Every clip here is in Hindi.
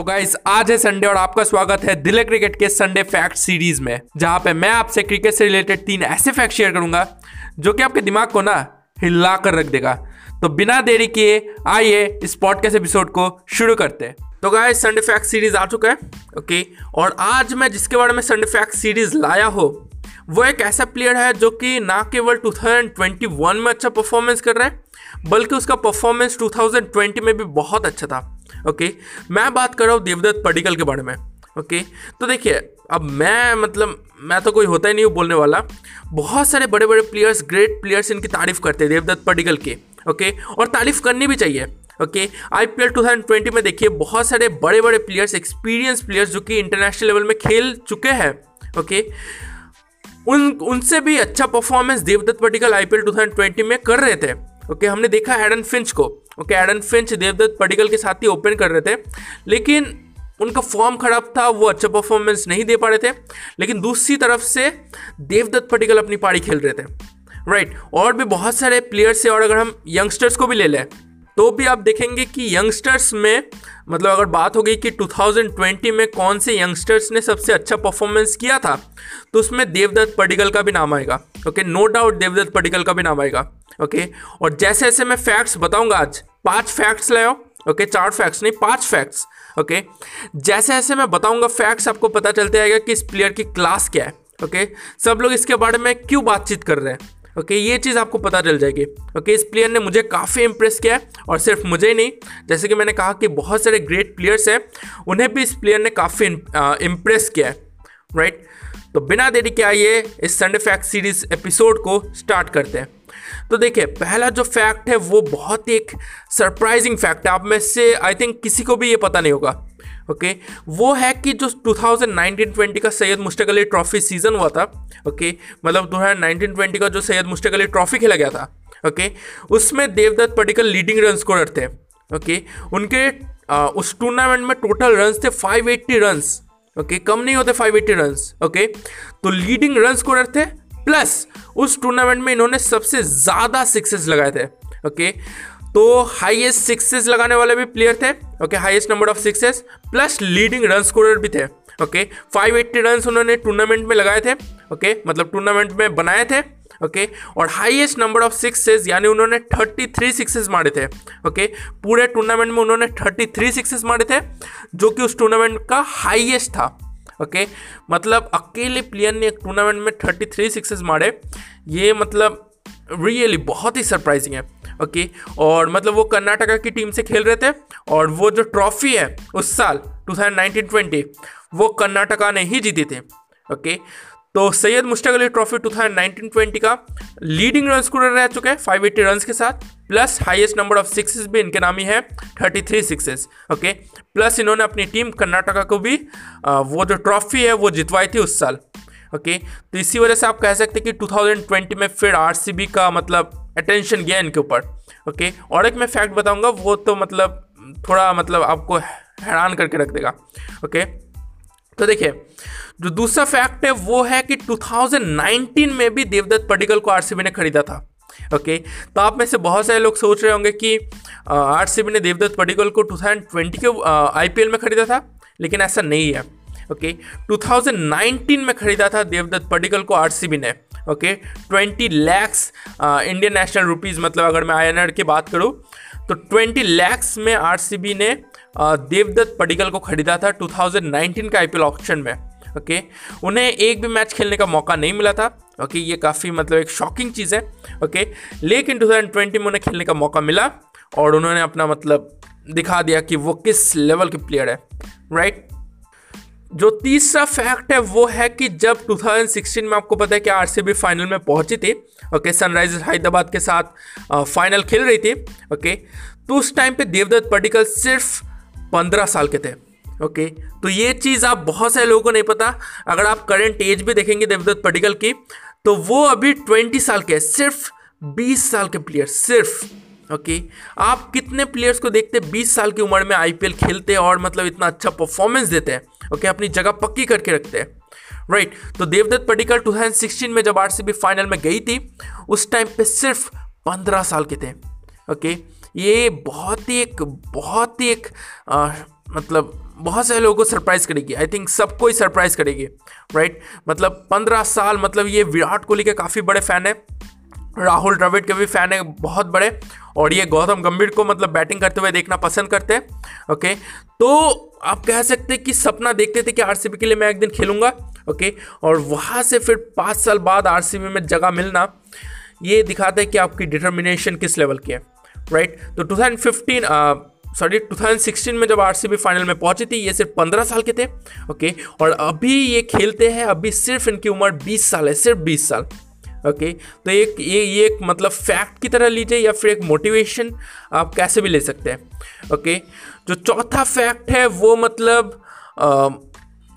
तो गाइस आज है संडे और आपका स्वागत है दिल्ली क्रिकेट के संडे फैक्ट सीरीज़ में, जहाँ पे मैं आपसे क्रिकेट से रिलेटेड तीन ऐसे फैक्ट शेयर करूँगा, जो कि आपके दिमाग को ना हिला कर रख देगा। तो बिना देरी किए, आइए इस पॉडकास्ट एपिसोड को शुरू करते हैं। तो गाइस संडे फैक्ट सीरीज़ आ चुका है ओके और आज मैं जिसके बारे में संडे फैक्ट सीरीज़ लाया हो, वो एक ऐसा प्लेयर है जो कि ना केवल 2021 में अच्छा परफॉर्मेंस कर रहा है, बल्कि उसका परफॉर्मेंस 2020 में भी बहुत अच्छा था। ओके? मैं बात कर रहा हूँ देवदत्त पडिकल के बारे में, ओके? तो देखिए, अब मैं मतलब मैं तो कोई होता ही नहीं हूँ बोलने वाला। बहुत सारे बड़े बड़े प्लेयर्स ग्रेट प्लेयर्स इनकी तारीफ़ करते हैं देवदत्त पडिकल की, ओके? और तारीफ़ करनी भी चाहिए, okay? I P L two thousand twenty में देखिए, बहुत सारे बड़े बड़े प्लेयर्स एक्सपीरियंस प्लेयर्स जो कि इंटरनेशनल लेवल में खेल चुके हैं, ओके? उन, उनसे भी अच्छा performance Devdutt Padikkal I P L two thousand twenty में कर रहे थे। ओके, हमने देखा एडन फिंच को okay Aaron Finch Devdutt Padikkal के साथ ही ओपन कर रहे थे, लेकिन उनका फॉर्म खराब था, वो अच्छा परफॉर्मेंस नहीं दे पा रहे थे लेकिन दूसरी तरफ़ से देवदत्त पडिकल अपनी पारी खेल रहे थे राइट right. और भी बहुत सारे प्लेयर्स है, और अगर हम यंगस्टर्स को भी ले लें तो भी आप देखेंगे कि यंगस्टर्स में मतलब अगर बात हो गई कि 2020 में कौन से यंगस्टर्स ने सबसे अच्छा परफॉर्मेंस किया था तो उसमें देवदत्त पडिकल का भी नाम आएगा okay no doubt Devdutt Padikkal का भी नाम आएगा ओके और जैसे जैसे मैं फैक्ट्स बताऊँगा आज, पाँच फैक्ट्स ले आओ ओके चार फैक्ट्स नहीं, पाँच फैक्ट्स ओके जैसे जैसे मैं बताऊँगा फैक्ट्स आपको पता चलते आएगा कि इस प्लेयर की क्लास क्या है ओके सब लोग इसके बारे में क्यों बातचीत कर रहे हैं? ओके ये चीज़ आपको पता चल जाएगी। ओके इस प्लेयर ने मुझे काफ़ी इंप्रेस किया है और सिर्फ़ मुझे ही नहीं, जैसे कि मैंने कहा कि बहुत सारे ग्रेट प्लेयर्स हैं, उन्हें भी इस प्लेयर ने काफ़ी इम्प्रेस किया है राइट तो बिना देरी के आइए इस संडे फैक्ट सीरीज़ एपिसोड को स्टार्ट करते हैं। तो देखिए, पहला जो फैक्ट है, वो बहुत ही एक सरप्राइजिंग फैक्ट है। आप में से आई थिंक किसी को भी ये पता नहीं होगा। ओके? वो है कि जो 2019-20 का सैयद मुश्तक अली ट्रॉफी सीज़न हुआ था ओके? मतलब 2019-20 का जो सैयद मुश्तक अली ट्रॉफी खेला गया था ओके? उसमें Devdutt Padikkal leading run scorer थे ओके? उनके आ, उस टूर्नामेंट में टोटल रन थे 580 रन्स ओके? कम नहीं होते 580 रन्स ओके? तो लीडिंग रन स्कोरर थे प्लस उस टूर्नामेंट में इन्होंने सबसे ज़्यादा सिक्सेस लगाए थे ओके? तो हाईएस्ट सिक्सेस लगाने वाले भी प्लेयर थे okay highest number of sixes plus leading run scorer भी थे ओके 580 रन उन्होंने टूर्नामेंट में लगाए थे ओके मतलब टूर्नामेंट में बनाए थे ओके और हाईएस्ट नंबर ऑफ़ सिक्सेस यानी उन्होंने 33 सिक्सेस मारे थे ओके पूरे टूर्नामेंट में उन्होंने 33 सिक्सेस मारे थे, जो कि उस टूर्नामेंट का हाईएस्ट था ओके मतलब अकेले प्लेयर ने एक टूर्नामेंट में थर्टी थ्री सिक्सेस मारे, ये मतलब रियली बहुत ही सरप्राइजिंग है, ओके? और मतलब वो कर्नाटका की टीम से खेल रहे थे, और वो जो ट्रॉफी है उस साल 2019-20 वो कर्नाटका ने ही जीती थी, ओके? तो सैयद मुश्ताक अली ट्रॉफी 2019-20 का लीडिंग रन स्कोरर रह चुके हैं 580 रन के साथ plus highest number of sixes भी इनके नाम ही है 33 सिक्सेस ओके? प्लस इन्होंने अपनी टीम कर्नाटका को भी वो जो ट्रॉफी है वो जितवाई थी उस साल। ओके? तो इसी वजह से आप कह सकते हैं कि 2020 में फिर आरसीबी का मतलब अटेंशन गया इनके ऊपर, ओके? और एक मैं फैक्ट बताऊँगा, वो तो मतलब थोड़ा मतलब आपको हैरान करके रख देगा, ओके? तो देखिए, जो दूसरा फैक्ट है, वो है कि 2019 में भी देवदत्त पडिकल को आरसीबी ने खरीदा था, ओके? तो आप में से बहुत सारे लोग सोच रहे होंगे कि आरसीबी ने देवदत्त पडिकल को 2020 के आईपीएल में खरीदा था, लेकिन ऐसा नहीं है। ओके 2019 में खरीदा था देवदत्त पडिकल को आरसीबी ने, okay 20 lakhs Indian national rupees मतलब अगर मैं आई की बात करूँ तो 20 लैक्स में आरसीबी ने देवदत्त पडिकल को खरीदा था 2019 के आईपीएल ऑप्शन में, ओके okay. उन्हें एक भी मैच खेलने का मौका नहीं मिला था, ओके okay. ये काफ़ी मतलब एक शॉकिंग चीज़ है, ओके okay. लेकिन 2020 में उन्हें खेलने का मौका मिला और उन्होंने अपना मतलब दिखा दिया कि वो किस लेवल के प्लेयर है राइट जो तीसरा फैक्ट है वो है कि जब 2016 में आपको पता है कि आरसीबी फाइनल में पहुँची थी ओके सनराइजर्स हैदराबाद के साथ आ, फाइनल खेल रही थी ओके तो उस टाइम पे देवदत्त पटिकल सिर्फ़ पंद्रह साल के थे ओके तो ये चीज़ आप बहुत सारे लोगों को नहीं पता अगर आप करेंट एज भी देखेंगे देवदत्त पटिकल की तो वो अभी ट्वेंटी साल के सिर्फ़ बीस साल के प्लेयर सिर्फ़ ओके okay. आप कितने प्लेयर्स को देखते हैं बीस साल की उम्र में आईपीएल खेलते हैं और मतलब इतना अच्छा परफॉर्मेंस देते हैं ओके अपनी जगह पक्की करके रखते हैं राइट right. तो देवदत्त पडिकल 2016 में जब आरसीबी फाइनल में गई थी उस टाइम पे सिर्फ़ पंद्रह साल के थे ओके ये बहुत ही एक बहुत ही एक आ, मतलब बहुत सारे लोगों को सरप्राइज़ करेगी आई थिंक सबको ही सरप्राइज़ करेगी राइट right? मतलब पंद्रह साल मतलब ये विराट कोहली के काफ़ी बड़े फ़ैन है राहुल द्रविड़ के भी फ़ैन है बहुत बड़े, और ये गौतम गंभीर को मतलब बैटिंग करते हुए देखना पसंद करते हैं ओके तो आप कह सकते हैं कि सपना देखते थे कि आरसीबी के लिए मैं एक दिन खेलूँगा ओके और वहाँ से फिर पाँच साल बाद आरसीबी में जगह मिलना, ये दिखाता है कि आपकी डिटर्मिनेशन किस लेवल की है राइट तो 2015 सॉरी 2016 में जब आरसीबी फाइनल में पहुँची थी, ये सिर्फ़ 15 साल के थे ओके और अभी ये खेलते हैं, अभी सिर्फ़ इनकी उम्र 20 साल है, सिर्फ़ 20 साल। ओके? तो एक ये ये एक मतलब फैक्ट की तरह लीजिए या फिर एक मोटिवेशन आप कैसे भी ले सकते हैं ओके? जो चौथा फैक्ट है वो मतलब आ,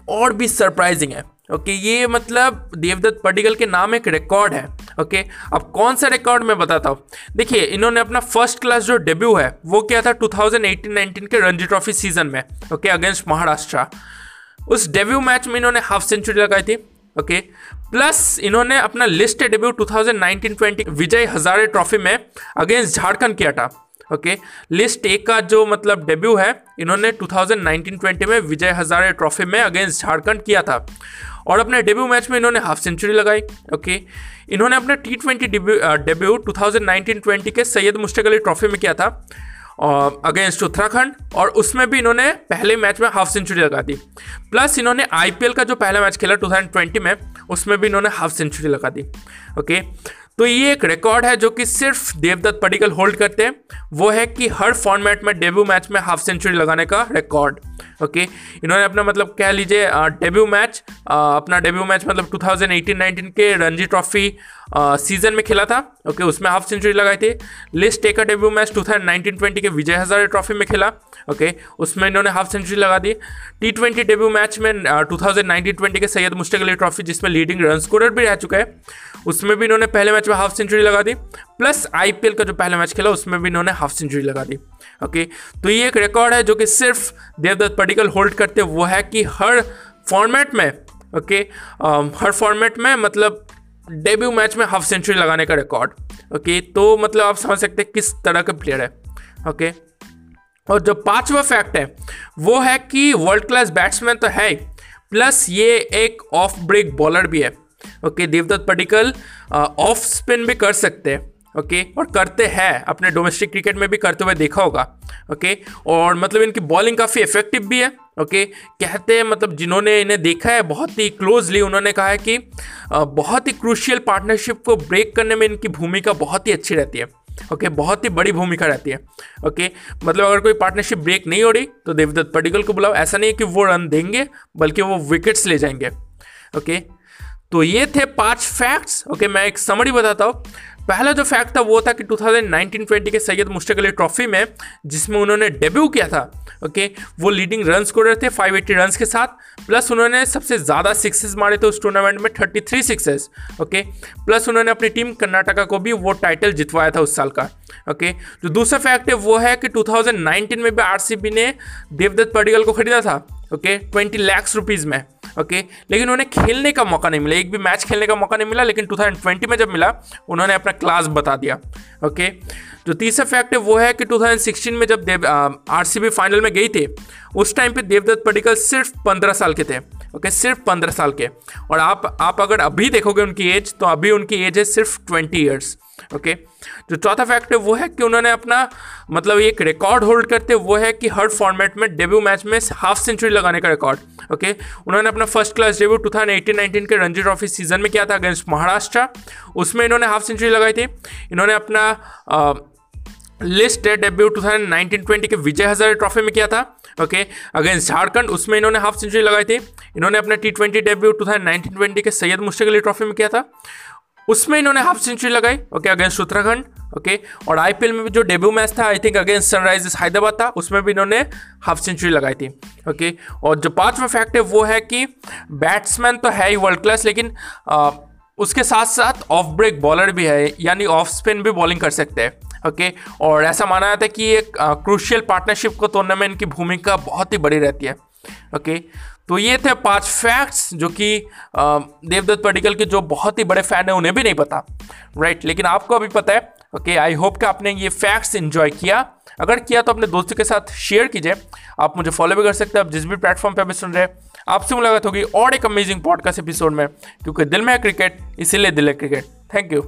और भी सरप्राइजिंग है ओके? ये मतलब देवदत्त पडिगल के नाम एक रिकॉर्ड है ओके? अब कौन सा रिकॉर्ड मैं बताता हूँ? देखिए इन्होंने अपना फ़र्स्ट क्लास जो डेब्यू है वो किया था 2018-19 के रणजी ट्रॉफी सीज़न में ओके? अगेंस्ट महाराष्ट्र। उस डेब्यू मैच में इन्होंने हाफ़ सेंचुरी लगाई थी ओके? प्लस इन्होंने अपना list debut 2019-20 Vijay Hazare trophy में अगेंस्ट झारखंड किया था। ओके, लिस्ट एक का जो मतलब डेब्यू है, इन्होंने 2019-20 में विजय हजारे ट्रॉफी में अगेंस्ट झारखंड किया था। और अपने डेब्यू मैच में इन्होंने हाफ़ सेंचुरी लगाई। ओके, इन्होंने अपने T twenty debut two thousand के सैयद मुश्तक अली ट्रॉफी में किया था। अगेंस्ट उत्तराखंड, और उसमें भी इन्होंने पहले मैच में हाफ़ सेंचुरी लगा दी। प्लस इन्होंने आईपीएल का जो पहला मैच खेला 2020 में, उसमें भी इन्होंने हाफ़ सेंचुरी लगा दी। ओके तो ये एक रिकॉर्ड है जो कि सिर्फ़ देवदत्त पडिकल होल्ड करते हैं। वो है कि हर फॉर्मेट में डेब्यू मैच में हाफ़ सेंचुरी लगाने का रिकॉर्ड ओके इन्होंने अपना मतलब कह लीजिए डेब्यू मैच अपना डेब्यू मैच मतलब 2018-19 के रणजी ट्रॉफी सीज़न में खेला था। ओके उसमें हाफ़ सेंचुरी लगाई थी। लिस्ट का डेब्यू मैच 2019-20 के विजय हजारे ट्रॉफी में खेला। ओके उसमें इन्होंने हाफ़ सेंचुरी लगा दी। टी ट्वेंटी डेब्यू मैच में टू थाउज़ेंड नाइनटीन ट्वेंटी के सैयद मुश्तक अली ट्रॉफी जिसमें लीडिंग रन स्कोरर भी रह चुका है, उसमें भी इन्होंने पहले मैच में हाफ़ सेंचुरी लगा दी। प्लस आईपीएल का जो पहला मैच खेला, उसमें भी इन्होंने हाफ़ सेंचुरी लगा दी। ओके तो ये एक रिकॉर्ड है जो कि सिर्फ़ देवदत्त पडिकल होल्ड करते, वो है कि हर फॉर्मेट में ओके हर फॉर्मेट में मतलब डेब्यू मैच में हाफ़ सेंचुरी लगाने का रिकॉर्ड ओके तो मतलब आप समझ सकते हैं किस तरह का प्लेयर है ओके और जो पांचवा फैक्ट है वो है कि वर्ल्ड क्लास बैट्समैन तो है प्लस ये एक ऑफ़ ब्रेक बॉलर भी है okay Devdutt Padikkal off spin भी कर सकते हैं ओके okay, और करते हैं अपने डोमेस्टिक क्रिकेट में भी करते हुए देखा होगा ओके okay, और मतलब इनकी बॉलिंग काफ़ी इफ़ेक्टिव भी है ओके? कहते हैं मतलब जिन्होंने इन्हें देखा है बहुत ही क्लोजली उन्होंने कहा है कि बहुत ही क्रूशियल पार्टनरशिप को ब्रेक करने में इनकी भूमिका बहुत ही अच्छी रहती है। ओके? okay, बहुत ही बड़ी भूमिका रहती है। ओके? okay, मतलब अगर कोई पार्टनरशिप ब्रेक नहीं हो रही तो देवदत्त पडिकल को बुलाओ। ऐसा नहीं है कि वो रन देंगे बल्कि वो विकेट्स ले जाएँगे। ओके? okay, तो ये थे पाँच फैक्ट्स ओके? मैं एक समरी बताता हूँ। पहला जो फैक्ट था वो था कि 2019-20 के सैयद मुश्तक अली ट्रॉफी में, जिसमें उन्होंने डेब्यू किया था ओके वो लीडिंग रन स्कोरर थे 580 रन्स के साथ प्लस उन्होंने सबसे ज़्यादा सिक्सेस मारे थे उस टूर्नामेंट में 33 सिक्सेस ओके प्लस उन्होंने अपनी टीम कर्नाटका को भी वो टाइटल जितवाया था उस साल का ओके जो दूसरा फैक्ट है वो है कि 2019 में भी आरसीबी ने देवदत्त पडिगल को खरीदा था ओके? ट्वेंटी लैक्स रुपीज़ में, ओके? लेकिन उन्हें खेलने का मौका नहीं मिला। एक भी मैच खेलने का मौका नहीं मिला, लेकिन 2020 में जब मिला, उन्होंने अपना क्लास बता दिया, ओके? जो तीसरा फैक्ट है, वो है कि 2016 में जब देव आरसीबी फाइनल में गई थी, उस टाइम पे देवदत्त पडिकल सिर्फ़ पंद्रह साल के थे, ओके? सिर्फ़ पंद्रह साल के। और आप आप अगर अभी देखोगे उनकी एज तो अभी उनकी एज है सिर्फ़ ट्वेंटी ईयर्स ओके? जो चौथा फैक्ट है, वो है कि उन्होंने अपना मतलब एक रिकॉर्ड होल्ड करते, वो है कि हर फॉर्मेट में डेब्यू मैच में हाफ़ सेंचुरी लगाने का रिकॉर्ड ओके? उन्होंने अपना फ़र्स्ट क्लास डेब्यू 2018-19 के रणजी ट्रॉफी सीज़न में किया था अगेंस्ट महाराष्ट्र उसमें इन्होंने हाफ़ सेंचुरी लगाई थी। इन्होंने अपना लिस्ट डेब्यू 2019-20 के विजय हजारे ट्रॉफी में किया था, ओके? अगेंस्ट झारखंड, उसमें इन्होंने हाफ़ सेंचुरी लगाई थी। इन्होंने अपना T twenty debut two thousand nineteen twenty के सैयद मुश्तक अली ट्रॉफी में किया था। उसमें इन्होंने हाफ़ सेंचुरी लगाई ओके अगेंस्ट उत्तराखंड ओके और आईपीएल में भी जो डेब्यू मैच था I think against Sunrisers Hyderabad था उसमें भी इन्होंने हाफ़ सेंचुरी लगाई थी ओके और जो पांचवा फैक्ट है वो है कि बैट्समैन तो है ही वर्ल्ड क्लास लेकिन आ, उसके साथ साथ ऑफ़ ब्रेक बॉलर भी है यानी ऑफ़ स्पिन भी बॉलिंग कर सकते हैं ओके और ऐसा माना जाता है कि एक क्रूशियल पार्टनरशिप को तोड़ने में इनकी भूमिका बहुत ही बड़ी रहती है। ओके तो ये थे पाँच फैक्ट्स जो कि देवदत्त पडिकल के जो बहुत ही बड़े फ़ैन है, उन्हें भी नहीं पता। राइट लेकिन आपको अभी पता है ओके आई होप कि आपने ये फैक्ट्स एंजॉय किया। अगर किया तो अपने दोस्तों के साथ शेयर कीजिए। आप मुझे फॉलो भी कर सकते हैं, आप जिस भी प्लेटफॉर्म पर हमें सुन रहे हैं। आपसे मुलाकात होगी और एक अमेजिंग पॉडकास्ट एपिसोड में, क्योंकि दिल में है क्रिकेट इसीलिए दिल है क्रिकेट थैंक यू